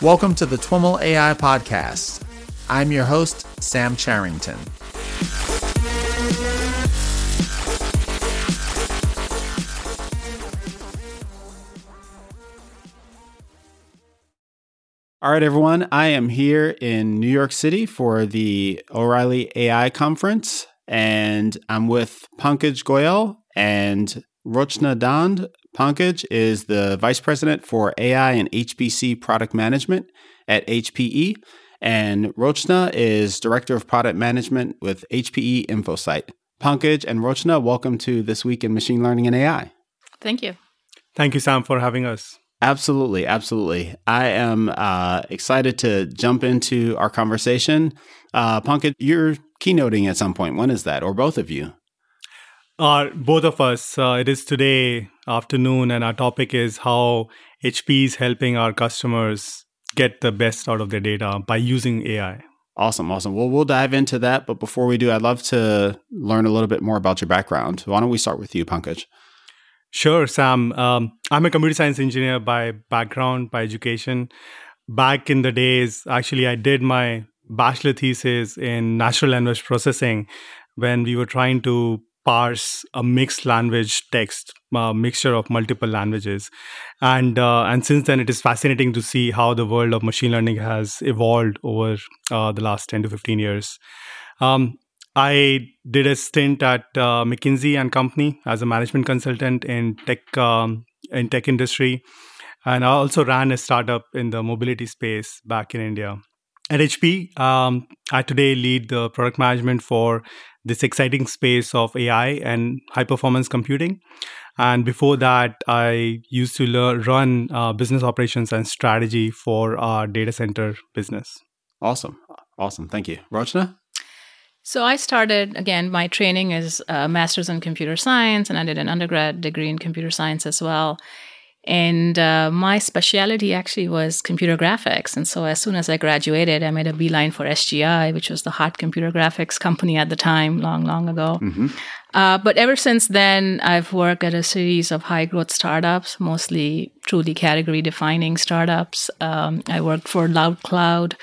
Welcome to the TWIML AI Podcast. I'm your host, Sam Charrington. All right, everyone. I am here in New York City for the O'Reilly AI Conference, and I'm with Pankaj Goyal and Rochna Dand. Pankaj is the Vice President for AI and HPC Product Management at HPE, and Rochna is Director of Product Management with HPE InfoSight. Pankaj and Rochna, welcome to This Week in Machine Learning and AI. Thank you. Thank you, Sam, for having us. Absolutely, absolutely. I am uh, excited to jump into our conversation. Uh, Pankaj, you're keynoting at some point. When is that, or both of you? Uh, both of us. Uh, it is today afternoon, and our topic is how HP is helping our customers get the best out of their data by using AI. Awesome, awesome. Well, we'll dive into that. But before we do, I'd love to learn a little bit more about your background. Why don't we start with you, Pankaj? Sure, Sam. Um, I'm a computer science engineer by background, by education. Back in the days, actually, I did my bachelor thesis in natural language processing when we were trying to parse a mixed language text, a mixture of multiple languages, and uh, and since then, it is fascinating to see how the world of machine learning has evolved over uh, the last ten to fifteen years. Um, I did a stint at uh, McKinsey and Company as a management consultant in tech um, in tech industry, and I also ran a startup in the mobility space back in India. At HP, um, I today lead the product management for this exciting space of AI and high performance computing. And before that, I used to learn, run uh, business operations and strategy for our data center business. Awesome. Awesome. Thank you. Rochna? So I started again. My training is a master's in computer science, and I did an undergrad degree in computer science as well. And uh, my specialty actually was computer graphics. And so as soon as I graduated, I made a beeline for SGI, which was the hot computer graphics company at the time, long, long ago. Mm-hmm. Uh, but ever since then, I've worked at a series of high growth startups, mostly truly category defining startups. Um, I worked for Loudcloud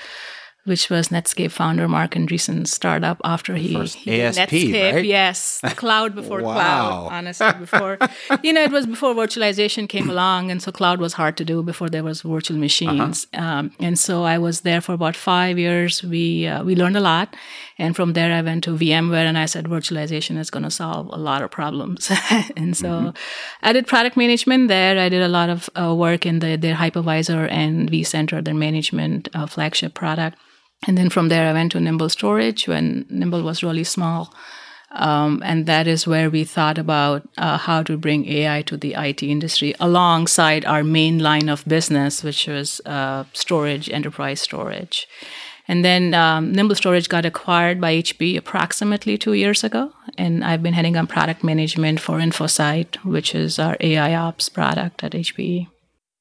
which was Netscape founder Marc Andreessen's startup after he, First he ASP, Netscape, right? yes, cloud before wow. cloud. Honestly, before you know, it was before virtualization came along, and so cloud was hard to do before there was virtual machines. Uh-huh. Um, and so I was there for about five years. We uh, we learned a lot, and from there I went to VMware, and I said virtualization is going to solve a lot of problems. and so mm-hmm. I did product management there. I did a lot of uh, work in the, their hypervisor and vCenter, their management uh, flagship product. And then from there, I went to Nimble Storage when Nimble was really small. Um, and that is where we thought about uh, how to bring AI to the IT industry alongside our main line of business, which was uh, storage, enterprise storage. And then um, Nimble Storage got acquired by HP approximately two years ago. And I've been heading on product management for InfoSight, which is our AI ops product at HPE.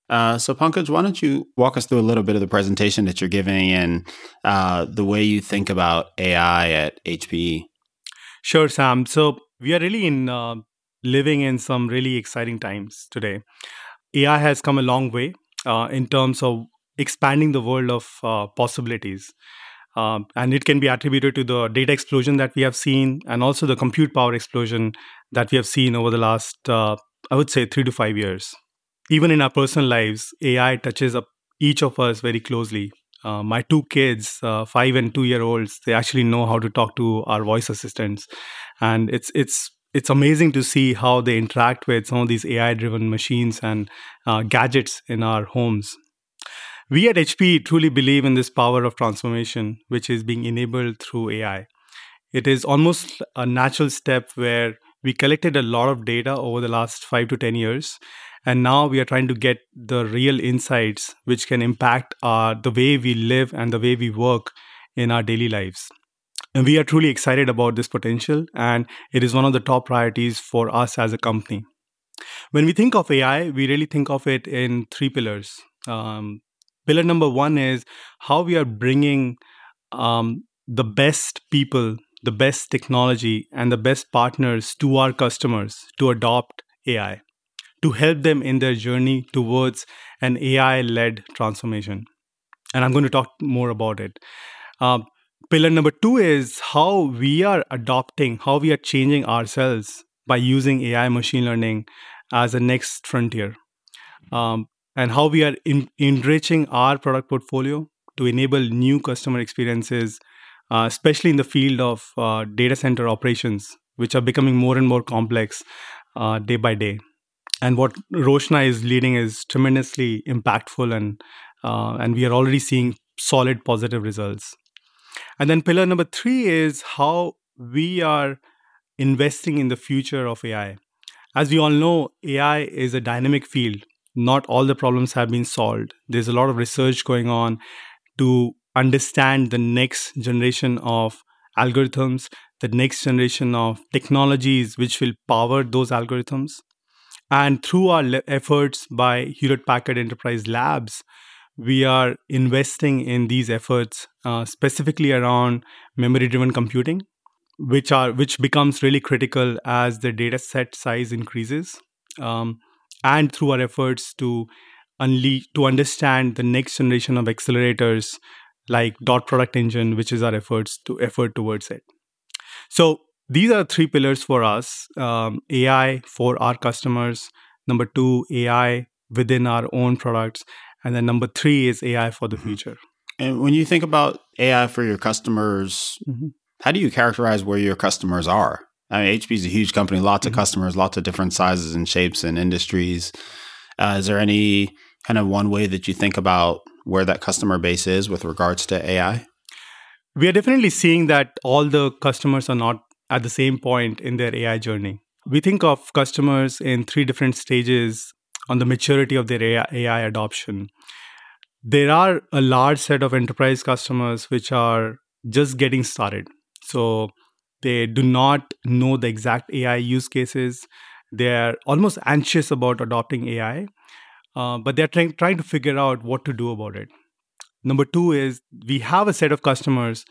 Uh, so, Pankaj, why don't you walk us through a little bit of the presentation that you're giving and uh, the way you think about AI at HPE? Sure, Sam. So, we are really in uh, living in some really exciting times today. AI has come a long way uh, in terms of expanding the world of uh, possibilities. Um, and it can be attributed to the data explosion that we have seen and also the compute power explosion that we have seen over the last, uh, I would say, three to five years even in our personal lives, AI touches up each of us very closely. Uh, my two kids, uh, five and two year olds, they actually know how to talk to our voice assistants, and it's it's it's amazing to see how they interact with some of these AI driven machines and uh, gadgets in our homes. We at HP truly believe in this power of transformation, which is being enabled through AI. It is almost a natural step where we collected a lot of data over the last five to 10 years and now we are trying to get the real insights which can impact our, the way we live and the way we work in our daily lives. And we are truly excited about this potential, and it is one of the top priorities for us as a company. When we think of AI, we really think of it in three pillars. Um, pillar number one is how we are bringing um, the best people, the best technology, and the best partners to our customers to adopt AI to help them in their journey towards an AI led transformation. and I'm going to talk more about it. Uh, pillar number two is how we are adopting, how we are changing ourselves by using AI machine learning as a next frontier, um, and how we are in, enriching our product portfolio to enable new customer experiences, uh, especially in the field of uh, data center operations, which are becoming more and more complex uh, day by day. And what Rochna is leading is tremendously impactful, and uh, and we are already seeing solid positive results. And then pillar number three is how we are investing in the future of AI. As we all know, AI is a dynamic field. Not all the problems have been solved. There's a lot of research going on to understand the next generation of algorithms, the next generation of technologies which will power those algorithms. And through our le- efforts by Hewlett Packard Enterprise Labs, we are investing in these efforts uh, specifically around memory driven computing which are which becomes really critical as the data set size increases um, and through our efforts to unleash to understand the next generation of accelerators like dot product engine which is our efforts to effort towards it. So these are three pillars for us um, ai for our customers number two ai within our own products and then number three is ai for the mm-hmm. future and when you think about ai for your customers mm-hmm. how do you characterize where your customers are I mean, HP is a huge company, lots mm-hmm. of customers, lots of different sizes and shapes and industries. Uh, is there any kind of one way that you think about where that customer base is with regards to AI? We are definitely seeing that all the customers are not at the same point in their AI journey. We think of customers in three different stages on the maturity of their AI, adoption. There are a large set of enterprise customers which are just getting started. So they do not know the exact AI use cases. They're almost anxious about adopting AI, uh, but they're trying, trying to figure out what to do about it. Number two is we have a set of customers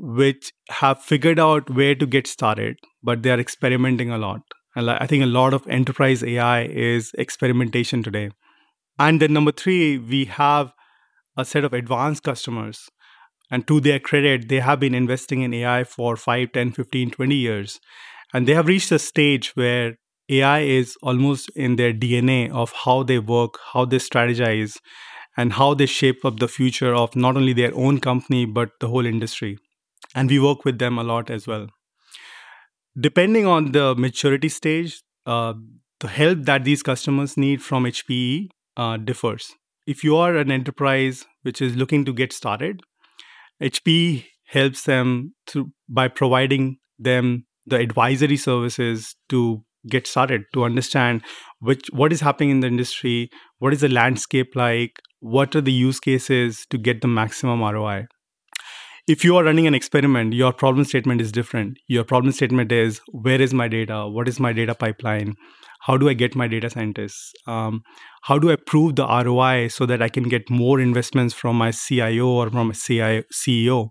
which have figured out where to get started, but they are experimenting a lot. And I think a lot of enterprise AI is experimentation today. And then number three, we have a set of advanced customers. And to their credit, they have been investing in AI for 5, 10, 15, 20 years. And they have reached a stage where AI is almost in their DNA of how they work, how they strategize, and how they shape up the future of not only their own company, but the whole industry. And we work with them a lot as well. Depending on the maturity stage, uh, the help that these customers need from HPE uh, differs. If you are an enterprise which is looking to get started, HPE helps them by providing them the advisory services to get started to understand which what is happening in the industry what is the landscape like what are the use cases to get the maximum roi if you are running an experiment your problem statement is different. Your problem statement is where is my data? What is my data pipeline? How do i get my data scientists? Um, how do i prove the roi so that i can get more investments from my cio or from a ceo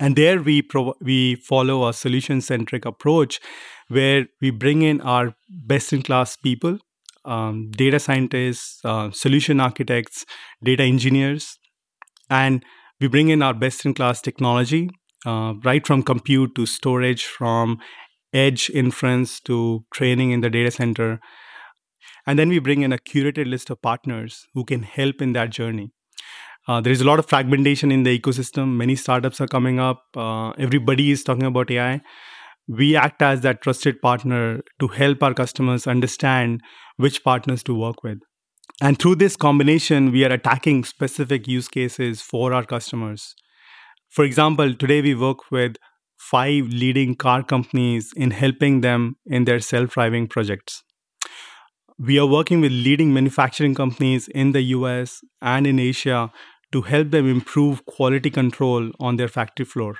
and there we pro- we follow a solution centric approach where we bring in our best in class people, um, data scientists, uh, solution architects, data engineers, and we bring in our best in class technology, uh, right from compute to storage, from edge inference to training in the data center. And then we bring in a curated list of partners who can help in that journey. Uh, there is a lot of fragmentation in the ecosystem. Many startups are coming up. Uh, everybody is talking about AI. We act as that trusted partner to help our customers understand which partners to work with. And through this combination, we are attacking specific use cases for our customers. For example, today we work with five leading car companies in helping them in their self driving projects we are working with leading manufacturing companies in the US and in Asia to help them improve quality control on their factory floor.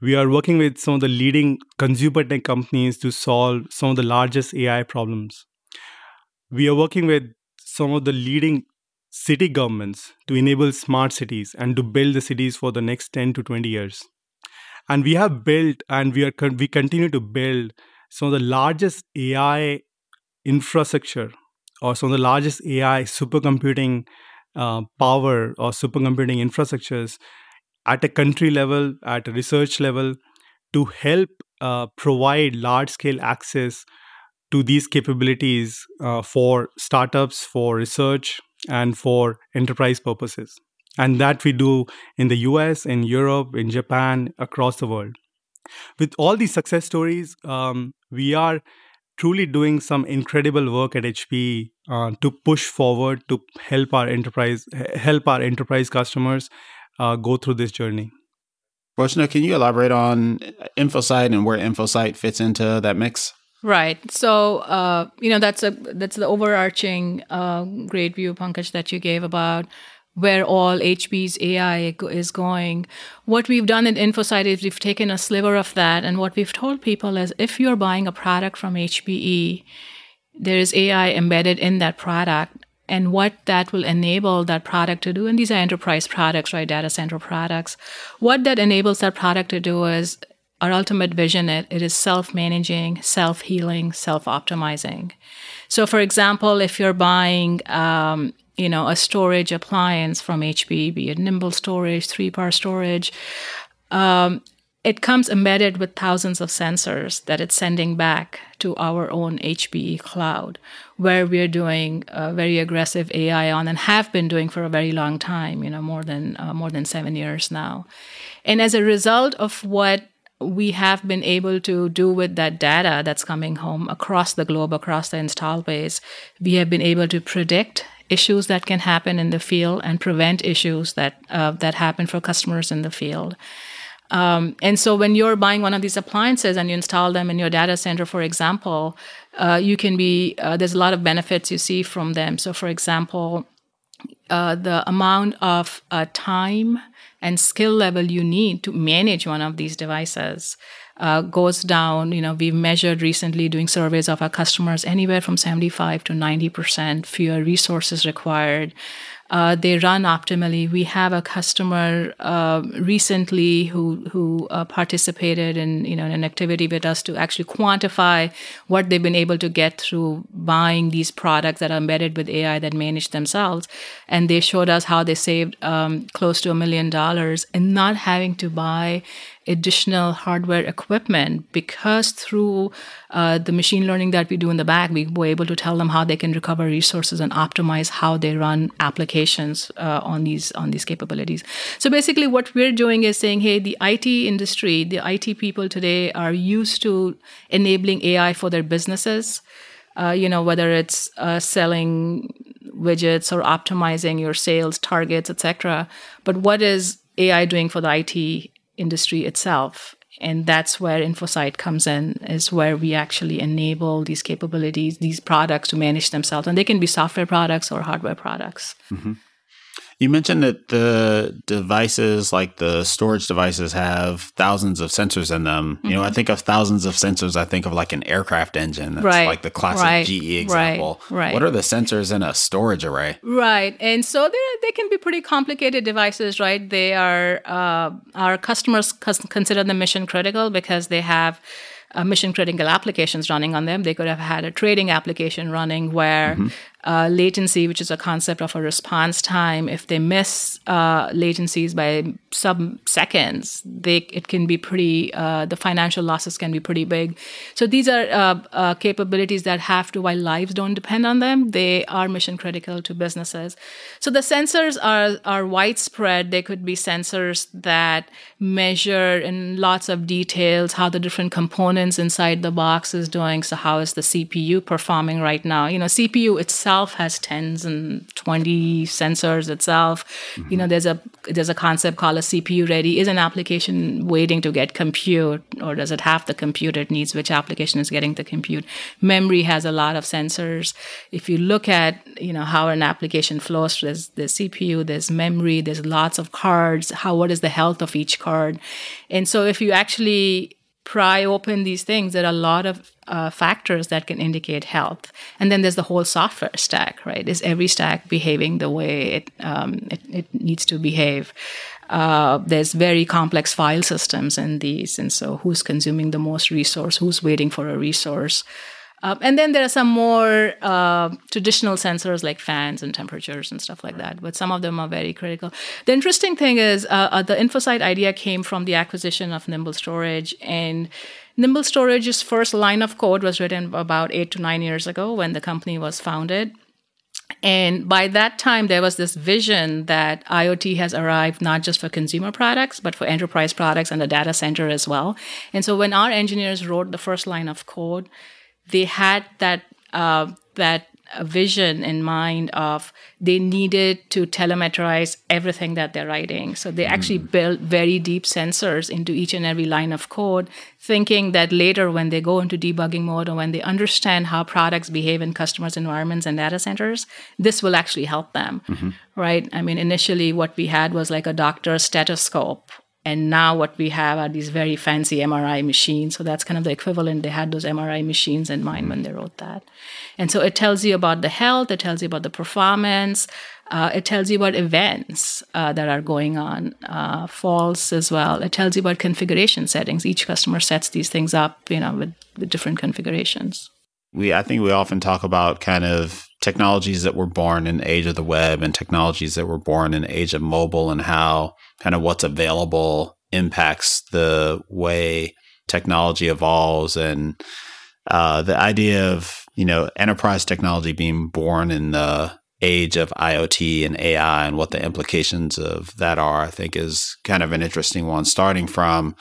We are working with some of the leading consumer tech companies to solve some of the largest AI problems. We are working with some of the leading city governments to enable smart cities and to build the cities for the next 10 to 20 years. And we have built and we are we continue to build some of the largest AI infrastructure or some of the largest AI supercomputing uh, power or supercomputing infrastructures at a country level, at a research level, to help uh, provide large scale access to these capabilities uh, for startups, for research, and for enterprise purposes. And that we do in the US, in Europe, in Japan, across the world. With all these success stories, um, we are truly doing some incredible work at HP uh, to push forward to help our enterprise help our enterprise customers uh, go through this journey. Rochna, can you elaborate on InfoSight and where InfoSight fits into that mix? Right. So, uh, you know, that's a that's the overarching uh, great view, Pankaj, that you gave about where all HPE's AI is going. What we've done at InfoSight is we've taken a sliver of that, and what we've told people is if you're buying a product from HPE, there is AI embedded in that product, and what that will enable that product to do. And these are enterprise products, right? Data center products. What that enables that product to do is our ultimate vision it, it is self-managing self-healing self-optimizing so for example if you're buying um, you know, a storage appliance from HPE, be it Nimble Storage, 3PAR Storage. Um, it comes embedded with thousands of sensors that it's sending back to our own HPE cloud, where we're doing a very aggressive AI on and have been doing for a very long time, you know, more than uh, more than seven years now. And as a result of what we have been able to do with that data that's coming home across the globe, across the install base, we have been able to predict issues that can happen in the field and prevent issues that uh, that happen for customers in the field. Um, and so when you're buying one of these appliances and you install them in your data center, for example, uh, you can be uh, there's a lot of benefits you see from them. So, for example, uh, the amount of uh, time and skill level you need to manage one of these devices uh, goes down. You know, we've measured recently doing surveys of our customers anywhere from 75 to 90% fewer resources required uh, they run optimally. We have a customer uh, recently who who uh, participated in you know an activity with us to actually quantify what they've been able to get through buying these products that are embedded with AI that manage themselves, and they showed us how they saved um, close to a million dollars in not having to buy additional hardware equipment because through uh, the machine learning that we do in the back, we were able to tell them how they can recover resources and optimize how they run applications uh, on these on these capabilities. So basically, what we're doing is saying, hey, the IT industry, the IT people today are used to enabling AI for their businesses. Uh, you know, whether it's uh, selling widgets or optimizing your sales targets, etc. But what is AI doing for the IT industry itself. And that's where InfoSight comes in, is where we actually enable these capabilities, these products to manage themselves. And they can be software products or hardware products. Mm-hmm. You mentioned that the devices, like the storage devices, have thousands of sensors in them. Mm-hmm. You know, I mm-hmm. think of thousands of sensors. I think of like an aircraft engine. That's right. like the classic right. GE example. Right. right. What are the sensors in a storage array? Right. And so they can be pretty complicated devices, right? They are, uh, our customers consider them mission critical because they have uh, mission critical applications running on them. They could have had a trading application running where mm-hmm uh, latency, which is a concept of a response time, if they miss uh, latencies by some seconds, they it can be pretty. Uh, the financial losses can be pretty big. So these are uh, uh, capabilities that have to, while lives don't depend on them, they are mission critical to businesses. So the sensors are are widespread. They could be sensors that measure in lots of details how the different components inside the box is doing. So how is the CPU performing right now? You know, CPU itself itself has tens and 20 sensors itself. Mm-hmm. You know, there's a there's a concept called a CPU ready. Is an application waiting to get compute or does it have the compute it needs? Which application is getting the compute? Memory has a lot of sensors. If you look at, you know, how an application flows, there's the CPU, there's memory, there's lots of cards. How what is the health of each card? And so if you actually pry open these things, there are a lot of uh, factors that can indicate health. And then there's the whole software stack, right? Is every stack behaving the way it, um, it, it, needs to behave? Uh, there's very complex file systems in these. And so who's consuming the most resource? Who's waiting for a resource? Um, and then there are some more uh, traditional sensors like fans and temperatures and stuff like that, but some of them are very critical. The interesting thing is uh, uh, the InfoSight idea came from the acquisition of Nimble Storage. And Nimble Storage's first line of code was written about eight to nine years ago when the company was founded. And by that time, there was this vision that IoT has arrived not just for consumer products, but for enterprise products and the data center as well. And so when our engineers wrote the first line of code, they had that uh, that vision in mind of they needed to telemetrize everything that they're writing. So they actually mm. built very deep sensors into each and every line of code, thinking that later when they go into debugging mode or when they understand how products behave in customers' environments and data centers, this will actually help them. Mm-hmm. Right? I mean, initially what we had was like a doctor's stethoscope and now what we have are these very fancy MRI machines. So that's kind of the equivalent. They had those MRI machines in mind when they wrote that. And so it tells you about the health, it tells you about the performance, uh, it tells you about events uh, that are going on, uh, false as well. It tells you about configuration settings. Each customer sets these things up, you know, with, with different configurations. We, I think we often talk about kind of technologies that were born in age of the web and technologies that were born in age of mobile and how kind of what's available impacts the way technology evolves and uh, the idea of you know enterprise technology being born in the age of IoT and AI and what the implications of that are, I think is kind of an interesting one, starting from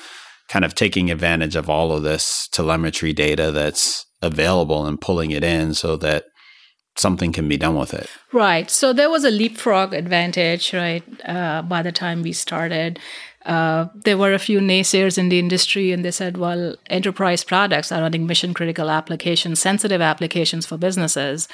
kind of taking advantage of all of this telemetry data that's available and pulling it in so that something can be done with it. Right. So there was a leapfrog advantage, right? Uh, by the time we started, uh, there were a few naysayers in the industry, and they said, well, enterprise products are running mission critical applications, sensitive applications for businesses.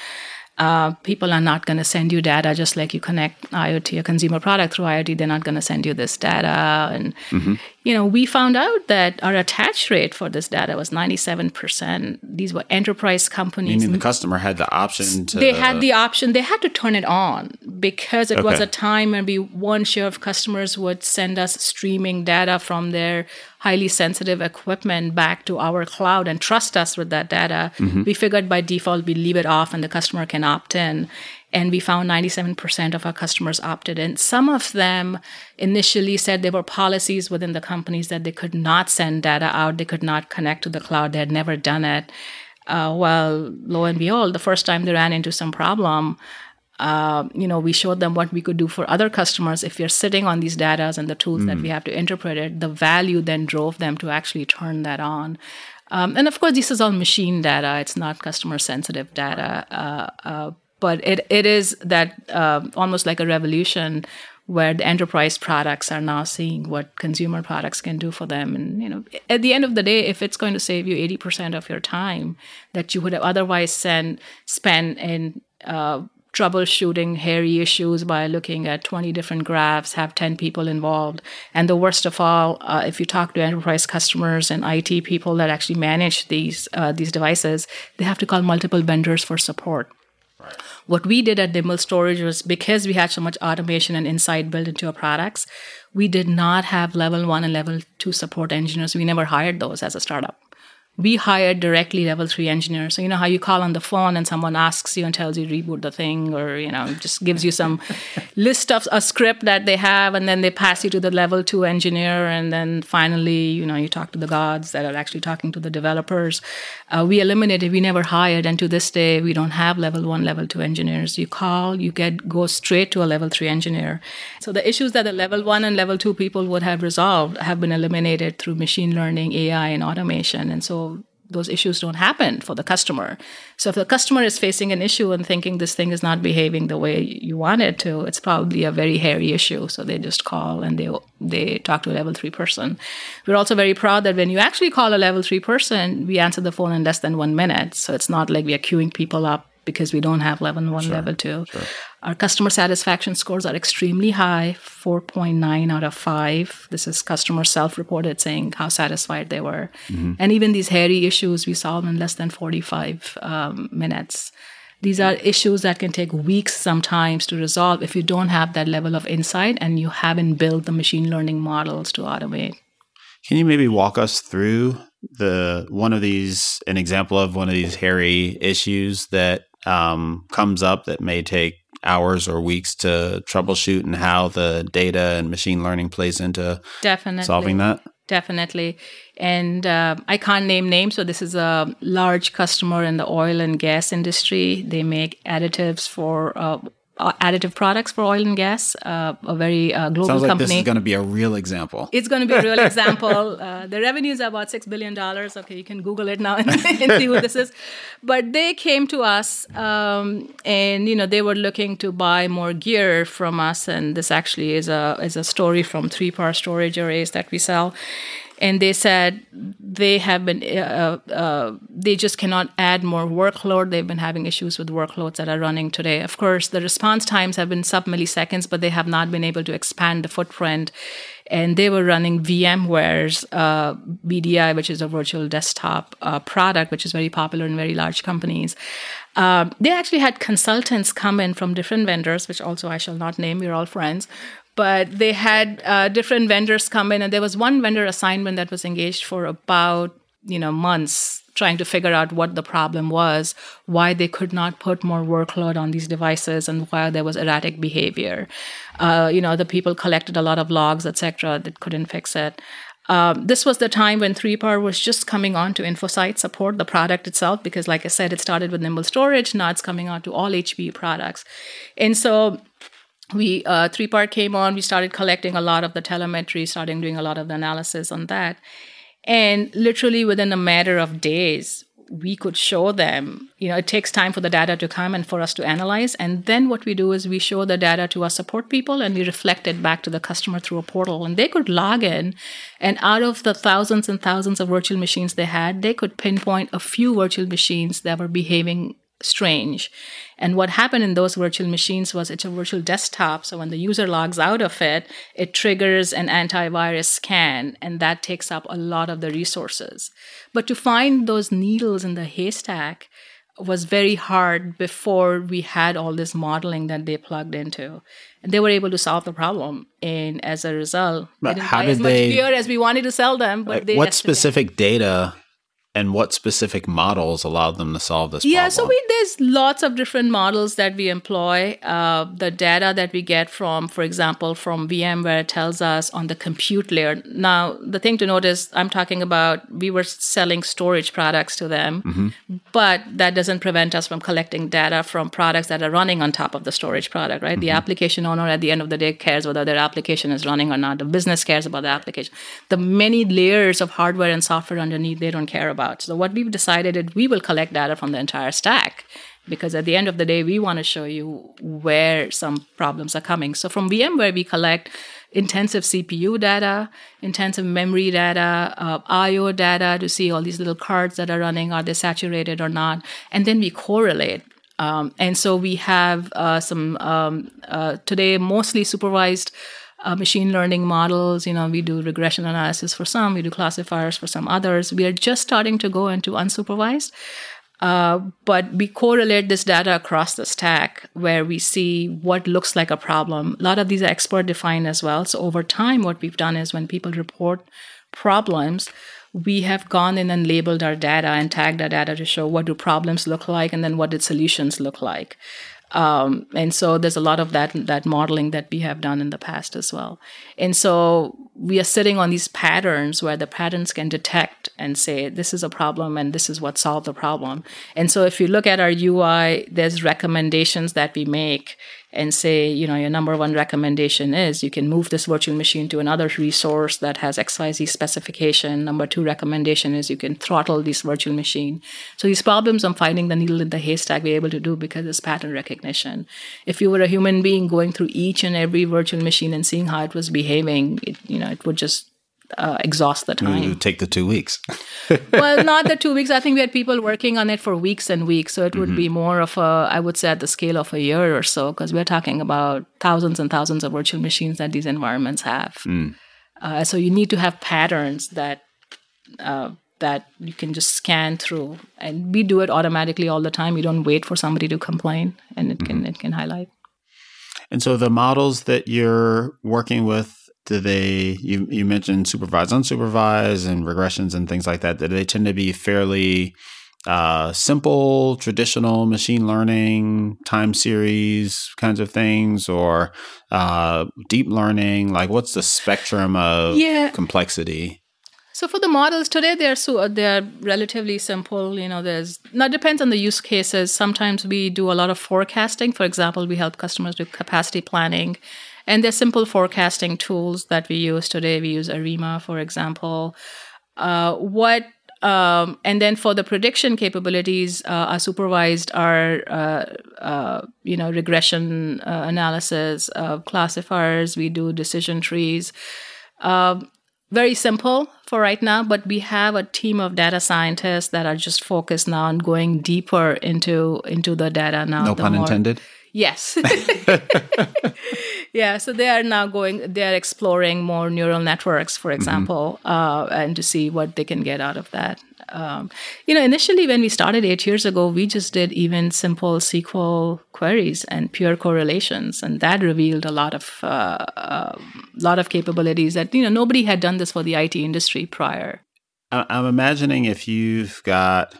Uh, people are not going to send you data just like you connect IoT, a consumer product through IoT. They're not going to send you this data. And, mm-hmm. You know, we found out that our attach rate for this data was 97%. These were enterprise companies. Meaning the customer had the option to. They had the option. They had to turn it on because it okay. was a time when we, one share of customers would send us streaming data from their highly sensitive equipment back to our cloud and trust us with that data, mm-hmm. we figured by default we leave it off and the customer can opt in. And we found 97% of our customers opted in. Some of them initially said there were policies within the companies that they could not send data out, they could not connect to the cloud, they had never done it. Uh, well, lo and behold, the first time they ran into some problem, uh, you know, we showed them what we could do for other customers. If you're sitting on these data and the tools mm. that we have to interpret it, the value then drove them to actually turn that on. Um, and of course, this is all machine data; it's not customer sensitive data. Uh, uh, but it it is that uh, almost like a revolution where the enterprise products are now seeing what consumer products can do for them and you know at the end of the day if it's going to save you 80% of your time that you would have otherwise send, spend in uh, troubleshooting hairy issues by looking at 20 different graphs, have 10 people involved. And the worst of all, uh, if you talk to enterprise customers and IT people that actually manage these, uh, these devices, they have to call multiple vendors for support. Right. What we did at Nimble Storage was because we had so much automation and insight built into our products, we did not have level one and level two support engineers. We never hired those as a startup we hired directly level three engineers. So you know how you call on the phone and someone asks you and tells you reboot the thing, or you know just gives you some list of a script that they have, and then they pass you to the level two engineer, and then finally you know you talk to the gods that are actually talking to the developers. Uh, we eliminated. We never hired, and to this day we don't have level one, level two engineers. You call, you get go straight to a level three engineer. So the issues that the level one and level two people would have resolved have been eliminated through machine learning, AI, and automation, and so those issues don't happen for the customer. So if the customer is facing an issue and thinking this thing is not behaving the way you want it to, it's probably a very hairy issue. So they just call and they they talk to a level three person. We're also very proud that when you actually call a level three person, we answer the phone in less than one minute. So it's not like we are queuing people up because we don't have level one, sure, level two. Sure. Our customer satisfaction scores are extremely high 4.9 out of 5. This is customer self reported saying how satisfied they were. Mm-hmm. And even these hairy issues we solve in less than 45 um, minutes. These are issues that can take weeks sometimes to resolve if you don't have that level of insight and you haven't built the machine learning models to automate. Can you maybe walk us through the one of these an example of one of these hairy issues that um, comes up that may take hours or weeks to troubleshoot and how the data and machine learning plays into definitely. solving that? Definitely. And uh, i can't name names so this is a large customer in the oil and gas industry. They make additives for uh, uh, additive products for oil and gas, uh, a very uh, global Sounds like company. This is going to be a real example. It's going to be a real example. Uh, the revenues are about six billion dollars. Okay, you can Google it now and, and, see who this is. But they came to us, um, and you know they were looking to buy more gear from us. And this actually is a is a story from 3PAR storage arrays that we sell and they said they have been uh, uh, they just cannot add more workload they've been having issues with workloads that are running today of course the response times have been sub milliseconds but they have not been able to expand the footprint and they were running VMware's uh, VDI, which is a virtual desktop uh, product, which is very popular in very large companies. Um, they actually had consultants come in from different vendors, which also I shall not name. We're all friends, but they had uh, different vendors come in and there was one vendor assignment that was engaged for about you know months trying to figure out what the problem was why they could not put more workload on these devices and why there was erratic behavior uh, you know the people collected a lot of logs etc that couldn't fix it um, this was the time when 3PAR was just coming on to InfoSight support, the product itself, because, like I said, it started with Nimble Storage. Now it's coming on to all HPE products. And so we uh, 3PAR came on. We started collecting a lot of the telemetry starting doing a lot of the analysis on that. And literally within a matter of days we could show them you know it takes time for the data to come and for us to analyze. And then what we do is we show the data to our support people and we reflect it back to the customer through a portal. And they could log in and out of the thousands and thousands of virtual machines they had they could pinpoint a few virtual machines that were behaving strange. And what happened in those virtual machines was it's a virtual desktop. So when the user logs out of it, it triggers an antivirus scan, and that takes up a lot of the resources. But to find those needles in the haystack was very hard before we had all this modeling that they plugged into. And they were able to solve the problem. And as a result, but how did as much they, gear as we wanted to sell them. But they what specific data and what specific models allowed them to solve this yeah problem? so we, there's lots of different models that we employ uh, the data that we get from for example from vmware tells us on the compute layer now the thing to note is i'm talking about we were selling storage products to them mm-hmm. but that doesn't prevent us from collecting data from products that are running on top of the storage product right mm-hmm. the application owner at the end of the day cares whether their application is running or not the business cares about the application the many layers of hardware and software underneath they don't care about about. So what we've decided is we will collect data from the entire stack because at the end of the day, we want to show you where some problems are coming. So from VMware, we collect intensive CPU data, intensive memory data, uh, I/O data to see all these little cards that are running are they saturated or not, and then we correlate. Um, and so we have uh, some um, uh, today mostly supervised uh, machine learning models. You know, we do regression analysis for some, we do classifiers for some others. We are just starting to go into unsupervised. Uh, but we correlate this data across the stack where we see what looks like a problem. A lot of these are expert defined as well. So over time, what we've done is when people report problems, we have gone in and labeled our data and tagged our data to show what do problems look like and then what did solutions look like. Um, and so there's a lot of that that modeling that we have done in the past as well. And so we are sitting on these patterns where the patterns can detect and say this is a problem and this is what solved the problem. And so if you look at our UI, there's recommendations that we make and say, you know, your number one recommendation is you can move this virtual machine to another resource that has XYZ specification. Number two recommendation is you can throttle this virtual machine. So these problems I'm finding the needle in the haystack we're able to do because it's pattern recognition. If you were a human being going through each and every virtual machine and seeing how it was behaving, it, you know, it would just uh, exhaust the time. It would take the two weeks. well, not the two weeks. I think we had people working on it for weeks and weeks. So it would mm-hmm. be more of a, I would say, at the scale of a year or so, because we're talking about thousands and thousands of virtual machines that these environments have. Mm. Uh, so you need to have patterns that. Uh, that you can just scan through and we do it automatically all the time you don't wait for somebody to complain and it mm-hmm. can it can highlight and so the models that you're working with do they you you mentioned supervised unsupervised and regressions and things like that do they tend to be fairly uh, simple traditional machine learning time series kinds of things or uh, deep learning like what's the spectrum of Yeah. complexity So for the models today, they're so they're relatively simple. You know, there's now it depends on the use cases. Sometimes we do a lot of forecasting. For example, we help customers do capacity planning, and they're simple forecasting tools that we use today. We use Arima, for example. Uh, what um, and then for the prediction capabilities, uh, our supervised are uh, uh, you know regression uh, analysis, classifiers. We do decision trees. Um, very simple for right now, but we have a team of data scientists that are just focused now on going deeper into into the data now. no pun more- intended Yes. yeah. So they are now going. They are exploring more neural networks, for example, uh, and to see what they can get out of that. Um, you know, initially when we started eight years ago, we just did even simple SQL queries and pure correlations, and that revealed a lot of uh, uh, lot of capabilities that you know nobody had done this for the IT industry prior. I'm imagining if you've got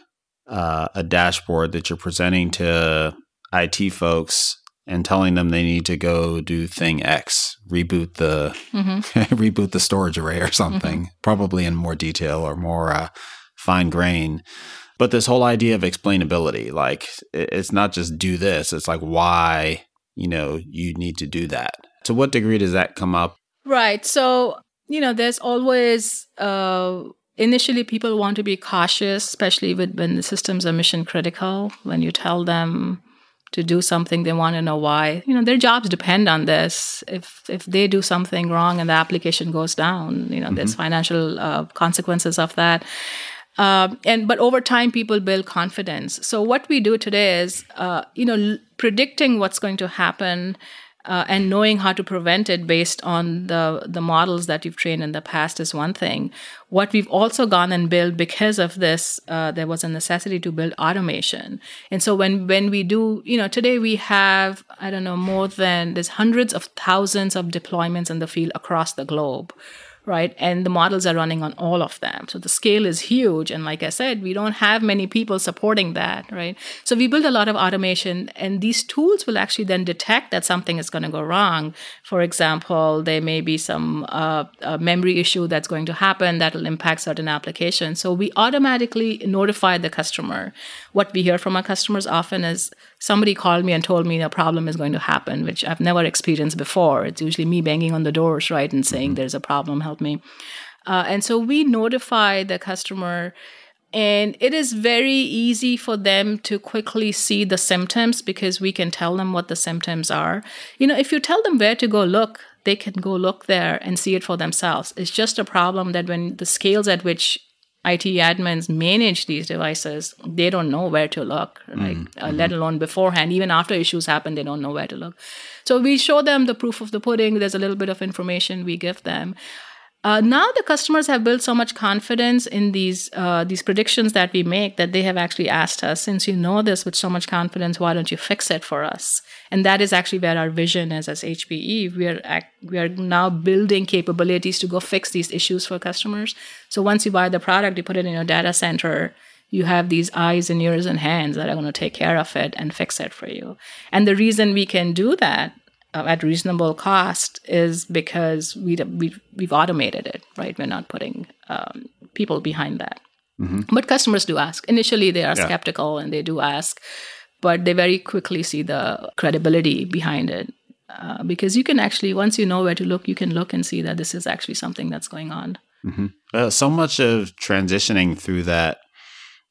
uh, a dashboard that you're presenting to IT folks and telling them they need to go do thing X, reboot the reboot the storage array or something, probably in more detail or more uh, fine grain. But this whole idea of explainability, like it's not just do this; it's like why you know you need to do that. To what degree does that come up? Right. So, you know, there's always uh initially people want to be cautious, especially with when the systems are mission critical. When you tell them to do something, they want to know why. You know, their jobs depend on this. If if they do something wrong and the application goes down, you know, there's financial uh, consequences of that. Um, and but over time, people build confidence. So what we do today is, uh, you know, l- predicting what's going to happen uh, and knowing how to prevent it based on the the models that you've trained in the past is one thing. What we've also gone and built because of this, uh, there was a necessity to build automation. And so when when we do, you know, today we have I don't know more than there's hundreds of thousands of deployments in the field across the globe right? And the models are running on all of them. So the scale is huge. And like I said, we don't have many people supporting that, right? So we build a lot of automation, and these tools will actually then detect that something is going to go wrong. For example, there may be some uh, memory issue that's going to happen that will impact certain applications. So we automatically notify the customer. What we hear from our customers often is somebody called me and told me a problem is going to happen, which I've never experienced before. It's usually me banging on the doors, right, and saying, There's a problem, help me. Uh, and so we notify the customer, and it is very easy for them to quickly see the symptoms because we can tell them what the symptoms are. You know, if you tell them where to go look, they can go look there and see it for themselves. It's just a problem that when the scales at which IT admins manage these devices, they don't know where to look, like uh, let alone beforehand. Even after issues happen, they don't know where to look. So we show them the proof of the pudding. There's a little bit of information we give them. Uh, now the customers have built so much confidence in these uh, these predictions that we make that they have actually asked us, since you know this with so much confidence, why don't you fix it for us? And that is actually where our vision is as HPE. We are we are now building capabilities to go fix these issues for customers. So once you buy the product, you put it in your data center. You have these eyes and ears and hands that are going to take care of it and fix it for you. And the reason we can do that uh, at reasonable cost is because we we we've automated it, right? We're not putting um, people behind that. But customers do ask. Initially, they are Yeah. skeptical and they do ask, but they very quickly see the credibility behind it. Uh, because you can actually, once you know where to look, you can look and see that this is actually something that's going on. Uh, so much of transitioning through that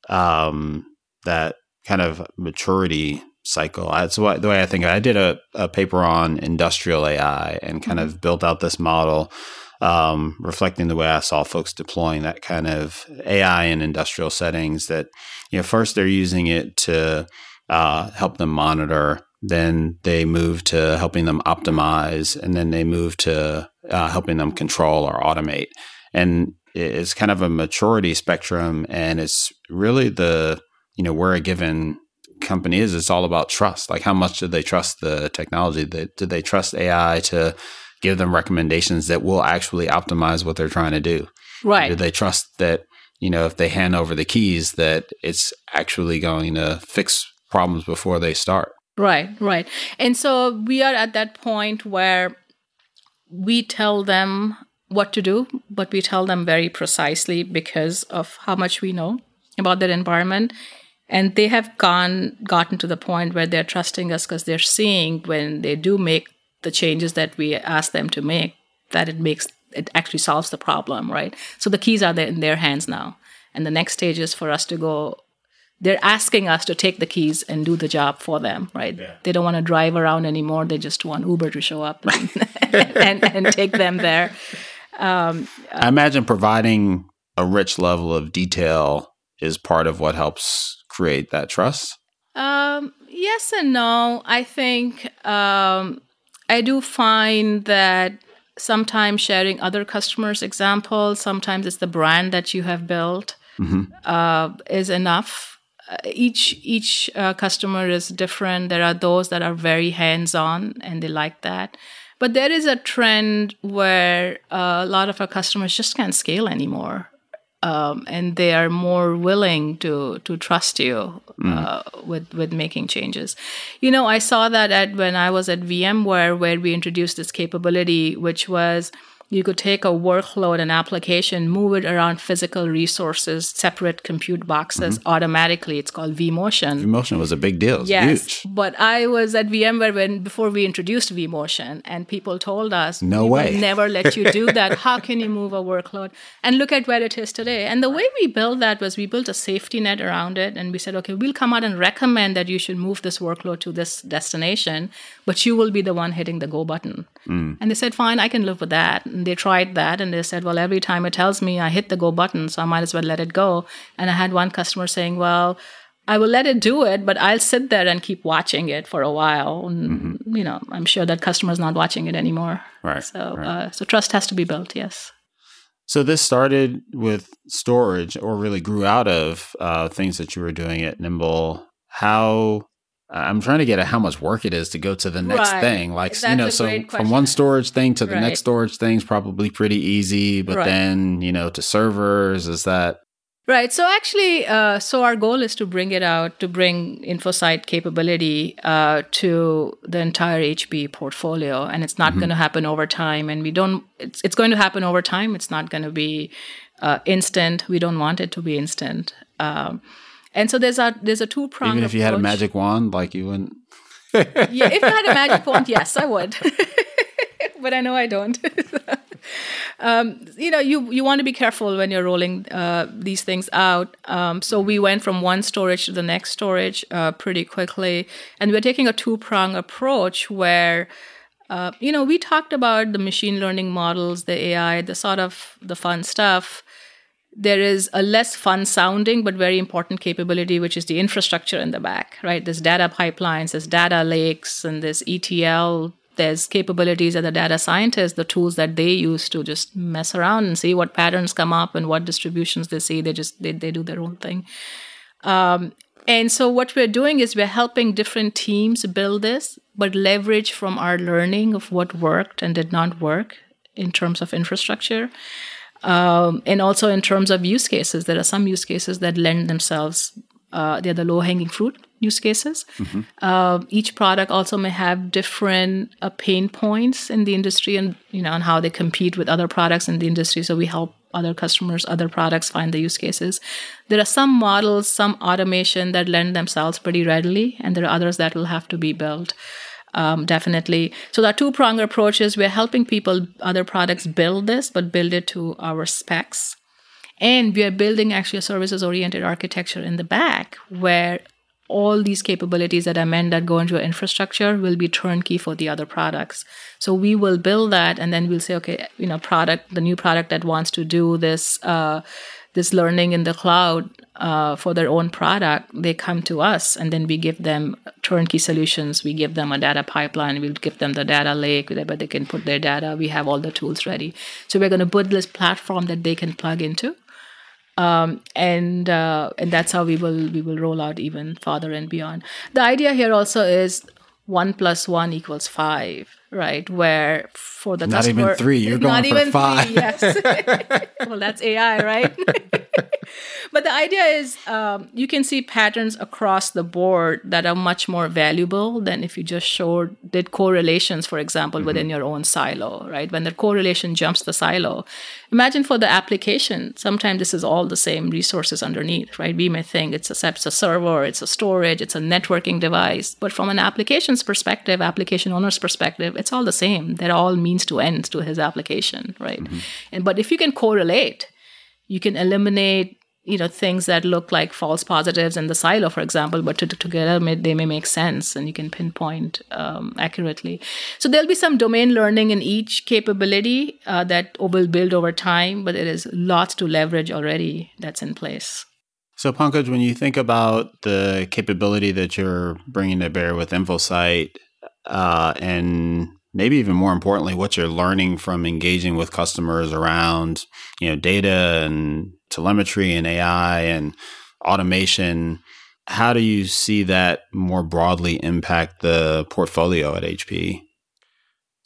um, that kind of maturity cycle. That's what the way I think. of it. I did a, a paper on industrial AI and kind of built out this model, um, reflecting the way I saw folks deploying that kind of AI in industrial settings. That you know, first they're using it to uh, help them monitor. Then they move to helping them optimize, and then they move to uh, helping them control or automate. And it's kind of a maturity spectrum, and it's really the you know where a given company is. It's all about trust. Like how much do they trust the technology? That do they trust AI to give them recommendations that will actually optimize what they're trying to do. Right. Do they trust that, you know, if they hand over the keys that it's actually going to fix problems before they start? Right, right. And so we are at that point where we tell them what to do, but we tell them very precisely because of how much we know about their environment. And they have gone gotten to the point where they're trusting us because they're seeing when they do make the changes that we ask them to make, that it makes it actually solves the problem, right? So the keys are there in their hands now. And the next stage is for us to go they're asking us to take the keys and do the job for them, right? Yeah. They don't want to drive around anymore. They just want Uber to show up and, and, and, take them there. Um, I imagine providing a rich level of detail is part of what helps create that trust. Um, yes and no. I think um, I do find that sometimes sharing other customers' examples, sometimes it's the brand that you have built, mm-hmm. uh, is enough. Uh, each each uh, customer is different. There are those that are very hands on and they like that. But there is a trend where uh, a lot of our customers just can't scale anymore um, and they are more willing to to trust you mm. uh, with with making changes. You know, I saw that at when I was at VMware, where we introduced this capability, which was you could take a workload and application, move it around physical resources, separate compute boxes mm-hmm. automatically. It's called vMotion. vMotion was a big deal. yes, huge. But I was at VMware when before we introduced vMotion, and people told us, "No way, never let you do that. How can you move a workload?" And look at where it is today. And the way we built that was we built a safety net around it, and we said, "Okay, we'll come out and recommend that you should move this workload to this destination, but you will be the one hitting the go button." Mm. And they said, "Fine, I can live with that." And they tried that and they said, well, every time it tells me I hit the go button, so I might as well let it go. And I had one customer saying, well, I will let it do it, but I'll sit there and keep watching it for a while. And, mm-hmm. You know, I'm sure that customer's not watching it anymore. Right. So, right. Uh, so trust has to be built. Yes. So this started with storage, or really grew out of uh, things that you were doing at Nimble. How I'm trying to get at how much work it is to go to the next right. thing. Like, That's you know, so from one storage thing to the right. next storage thing is probably pretty easy. But right. then, you know, to servers, is that? Right. So actually, uh, so our goal is to bring it out, to bring InfoSight capability uh, to the entire HP portfolio. And it's not mm-hmm. going to happen over time. And we don't, it's, it's going to happen over time. It's not going to be uh, instant. We don't want it to be instant. Um, and so there's a there's a two prong. Approach Even if you approach. had a magic wand, like you wouldn't. yeah, if I had a magic wand, yes, I would. but I know I don't. um, you know, you you want to be careful when you're rolling uh, these things out. Um, so we went from one storage to the next storage uh, pretty quickly, and we're taking a two prong approach where. Uh, you know, we talked about the machine learning models, the AI, the sort of the fun stuff there is a less fun sounding but very important capability, which is the infrastructure in the back, right? There's data pipelines, there's data lakes, and there's ETL. There's capabilities of the data scientists, the tools that they use to just mess around and see what patterns come up and what distributions they see. They just they, they do their own thing. Um, and so what we're doing is we're helping different teams build this, but leverage from our learning of what worked and did not work in terms of infrastructure. Um, and also in terms of use cases, there are some use cases that lend themselves. Uh, they're the low hanging fruit use cases. Mm-hmm. Uh, each product also may have different uh, pain points in the industry, and you know, and how they compete with other products in the industry. So we help other customers, other products find the use cases. There are some models, some automation that lend themselves pretty readily, and there are others that will have to be built um, definitely. So the two prong approaches. we're helping people, other products build this, but build it to our specs. And we are building actually a services oriented architecture in the back where all these capabilities that I meant that go into your infrastructure will be turnkey for the other products. So we will build that and then we'll say, okay, you know, product, the new product that wants to do this, uh, this learning in the cloud uh, for their own product, they come to us and then we give them turnkey solutions. We give them a data pipeline. We'll give them the data lake where they can put their data. We have all the tools ready. So we're going to build this platform that they can plug into. Um, and uh, and that's how we will we will roll out even farther and beyond. The idea here also is one plus one equals five, right? Where for the not customer, even three, you're going for five. Three, yes. well, that's AI, right? but the idea is um, you can see patterns across the board that are much more valuable than if you just showed did correlations, for example, mm-hmm. within your own silo, right? When the correlation jumps the silo, imagine for the application, sometimes this is all the same resources underneath, right? We may think it's a, it's a server, it's a storage, it's a networking device, but from an application's perspective, application owner's perspective, it's all the same. They're all means to ends to his application, right? Mm-hmm. And but if you can correlate, you can eliminate you know things that look like false positives in the silo for example but to, to, together they may make sense and you can pinpoint um, accurately so there'll be some domain learning in each capability uh, that will build over time but there is lots to leverage already that's in place so pankaj when you think about the capability that you're bringing to bear with InfoSight uh, and maybe even more importantly what you're learning from engaging with customers around you know data and telemetry and AI and automation. How do you see that more broadly impact the portfolio at HP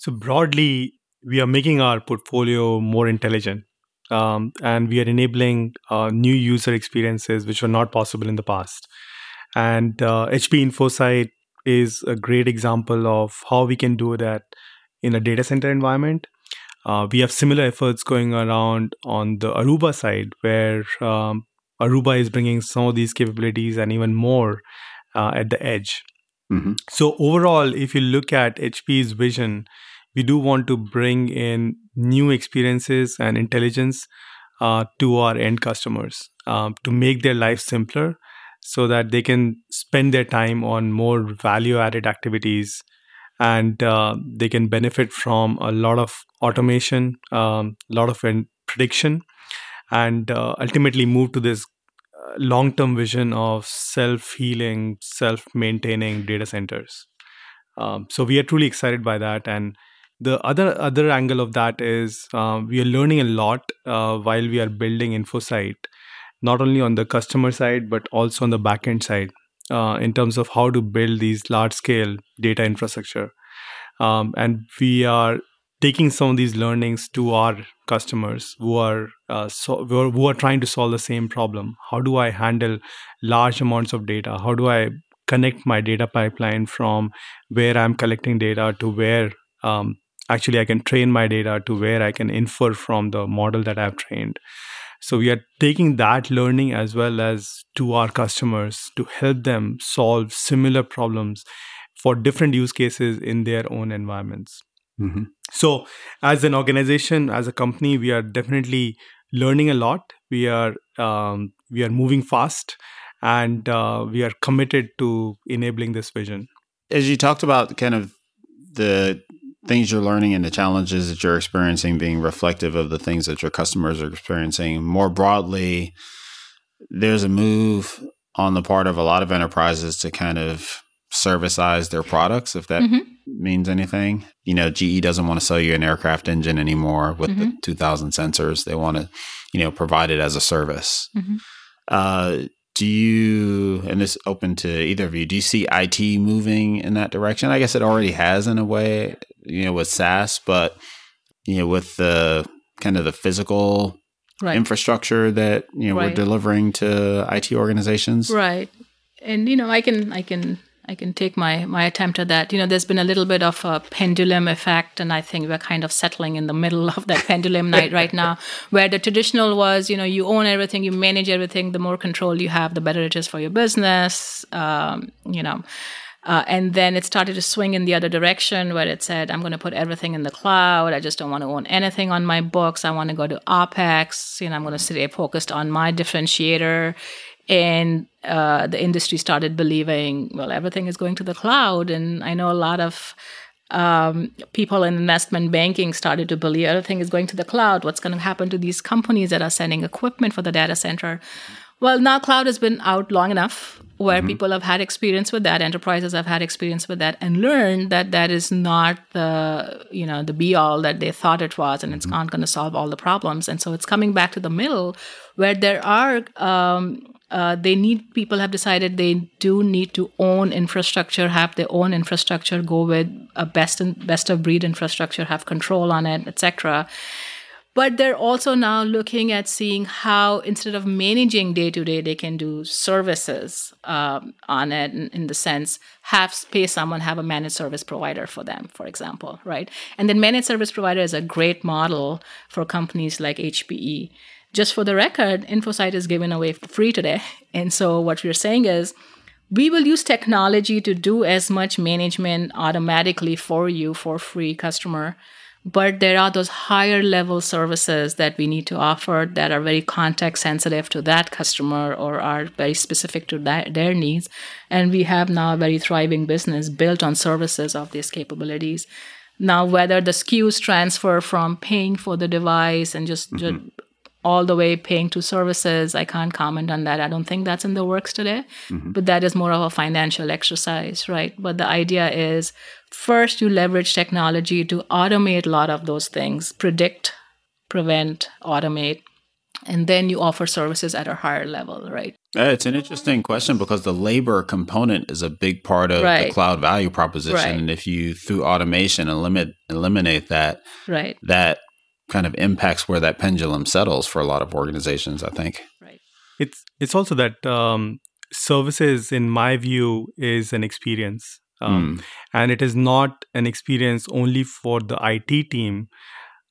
so broadly we are making our portfolio more intelligent um, and we are enabling uh, new user experiences which were not possible in the past. And uh, hp InfoSight is a great example of how we can do that in a data center environment. Uh, we have similar efforts going around on the Aruba side, where um, Aruba is bringing some of these capabilities and even more uh, at the edge. Mm-hmm. So, overall, if you look at HP's vision, we do want to bring in new experiences and intelligence uh, to our end customers um, to make their life simpler so that they can spend their time on more value added activities and uh, they can benefit from a lot of automation, a um, lot of prediction, and uh, ultimately move to this uh, long term vision of self healing, self maintaining data centers. Um, so we are truly excited by that. And the other other angle of that is uh, we are learning a lot uh, while we are building InfoSight, not only on the customer side but also on the backend side uh, in terms of how to build these large scale data infrastructure. Um, and we are taking some of these learnings to our customers who are uh, so, who are trying to solve the same problem. How do I handle large amounts of data? How do I connect my data pipeline from where I'm collecting data to where um, actually I can train my data to where I can infer from the model that I've trained. So we are taking that learning as well as to our customers to help them solve similar problems for different use cases in their own environments. Mm-hmm. So, as an organization, as a company, we are definitely learning a lot. We are um, we are moving fast, and uh, we are committed to enabling this vision. As you talked about, kind of the things you're learning and the challenges that you're experiencing being reflective of the things that your customers are experiencing. More broadly, there's a move on the part of a lot of enterprises to kind of servicize their products, if that mm-hmm. means anything. You know, GE doesn't want to sell you an aircraft engine anymore with mm-hmm. the 2000 sensors. They want to, you know, provide it as a service. Mm-hmm. Uh, do you and this open to either of you do you see it moving in that direction i guess it already has in a way you know with saas but you know with the kind of the physical right. infrastructure that you know right. we're delivering to it organizations right and you know i can i can I can take my my attempt at that. You know, there's been a little bit of a pendulum effect, and I think we're kind of settling in the middle of that pendulum night right now, where the traditional was, you know, you own everything, you manage everything. The more control you have, the better it is for your business. Um, you know. Uh, and then it started to swing in the other direction where it said, I'm going to put everything in the cloud. I just don't want to own anything on my books. I want to go to OPEX. You know, I'm going to stay focused on my differentiator and uh, the industry started believing, well, everything is going to the cloud. And I know a lot of um, people in investment banking started to believe everything is going to the cloud. What's going to happen to these companies that are sending equipment for the data center? Well, now cloud has been out long enough where mm-hmm. people have had experience with that, enterprises have had experience with that, and learned that that is not the you know the be all that they thought it was, and it's mm-hmm. not going to solve all the problems. And so it's coming back to the middle where there are um, uh, they need people have decided they do need to own infrastructure, have their own infrastructure, go with a best and best of breed infrastructure, have control on it, etc. But they're also now looking at seeing how instead of managing day to day, they can do services um, on it. In, in, the sense, have pay someone have a managed service provider for them, for example, right? And then managed service provider is a great model for companies like HPE just for the record, InfoSight is given away for free today. And so what we're saying is we will use technology to do as much management automatically for you for free customer. But there are those higher level services that we need to offer that are very context sensitive to that customer or are very specific to that, their needs. And we have now a very thriving business built on services of these capabilities. Now, whether the SKUs transfer from paying for the device and just, mm-hmm. just all the way paying to services. I can't comment on that. I don't think that's in the works today, mm-hmm. but that is more of a financial exercise, right? But the idea is first you leverage technology to automate a lot of those things, predict, prevent, automate, and then you offer services at a higher level, right? It's an interesting question because the labor component is a big part of right. the cloud value proposition, right. and if you through automation eliminate eliminate that, right, that kind of impacts where that pendulum settles for a lot of organizations. I think. Right. It's it's also that um, services, in my view, is an experience, um, mm. and it is not an experience only for the IT team.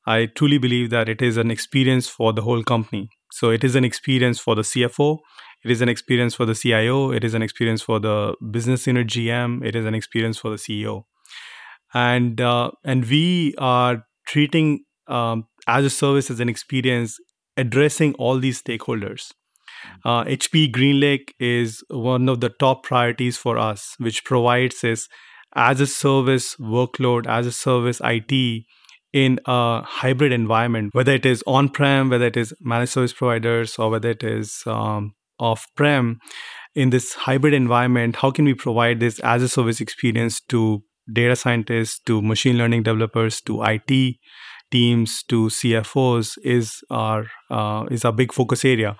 I truly believe that it is an experience for the whole company. So it is an experience for the CFO. It is an experience for the CIO. It is an experience for the business unit GM. It is an experience for the CEO. And uh, and we are treating um, as a service, as an experience, addressing all these stakeholders. Uh, HP GreenLake is one of the top priorities for us, which provides us as a service workload, as a service IT in a hybrid environment, whether it is on prem, whether it is managed service providers, or whether it is um, off prem. In this hybrid environment, how can we provide this as a service experience to data scientists, to machine learning developers, to IT teams to CFOs is our uh, is a big focus area.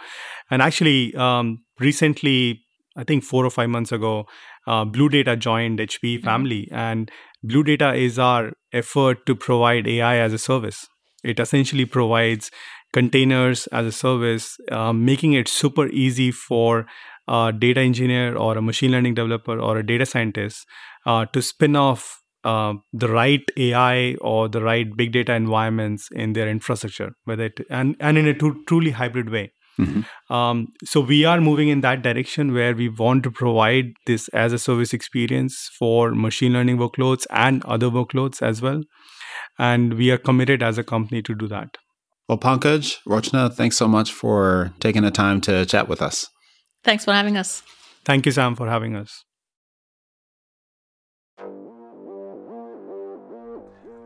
And actually, um, recently, I think four or five months ago, uh, BlueData joined HP mm-hmm. family, and BlueData is our effort to provide AI as a service. It essentially provides containers as a service, uh, making it super easy for a data engineer or a machine learning developer or a data scientist uh, to spin off uh, the right AI or the right big data environments in their infrastructure, whether it, and and in a truly hybrid way. Mm-hmm. Um, so we are moving in that direction where we want to provide this as a service experience for machine learning workloads and other workloads as well, and we are committed as a company to do that. Well, Pankaj, Rochna, thanks so much for taking the time to chat with us. Thanks for having us. Thank you, Sam, for having us.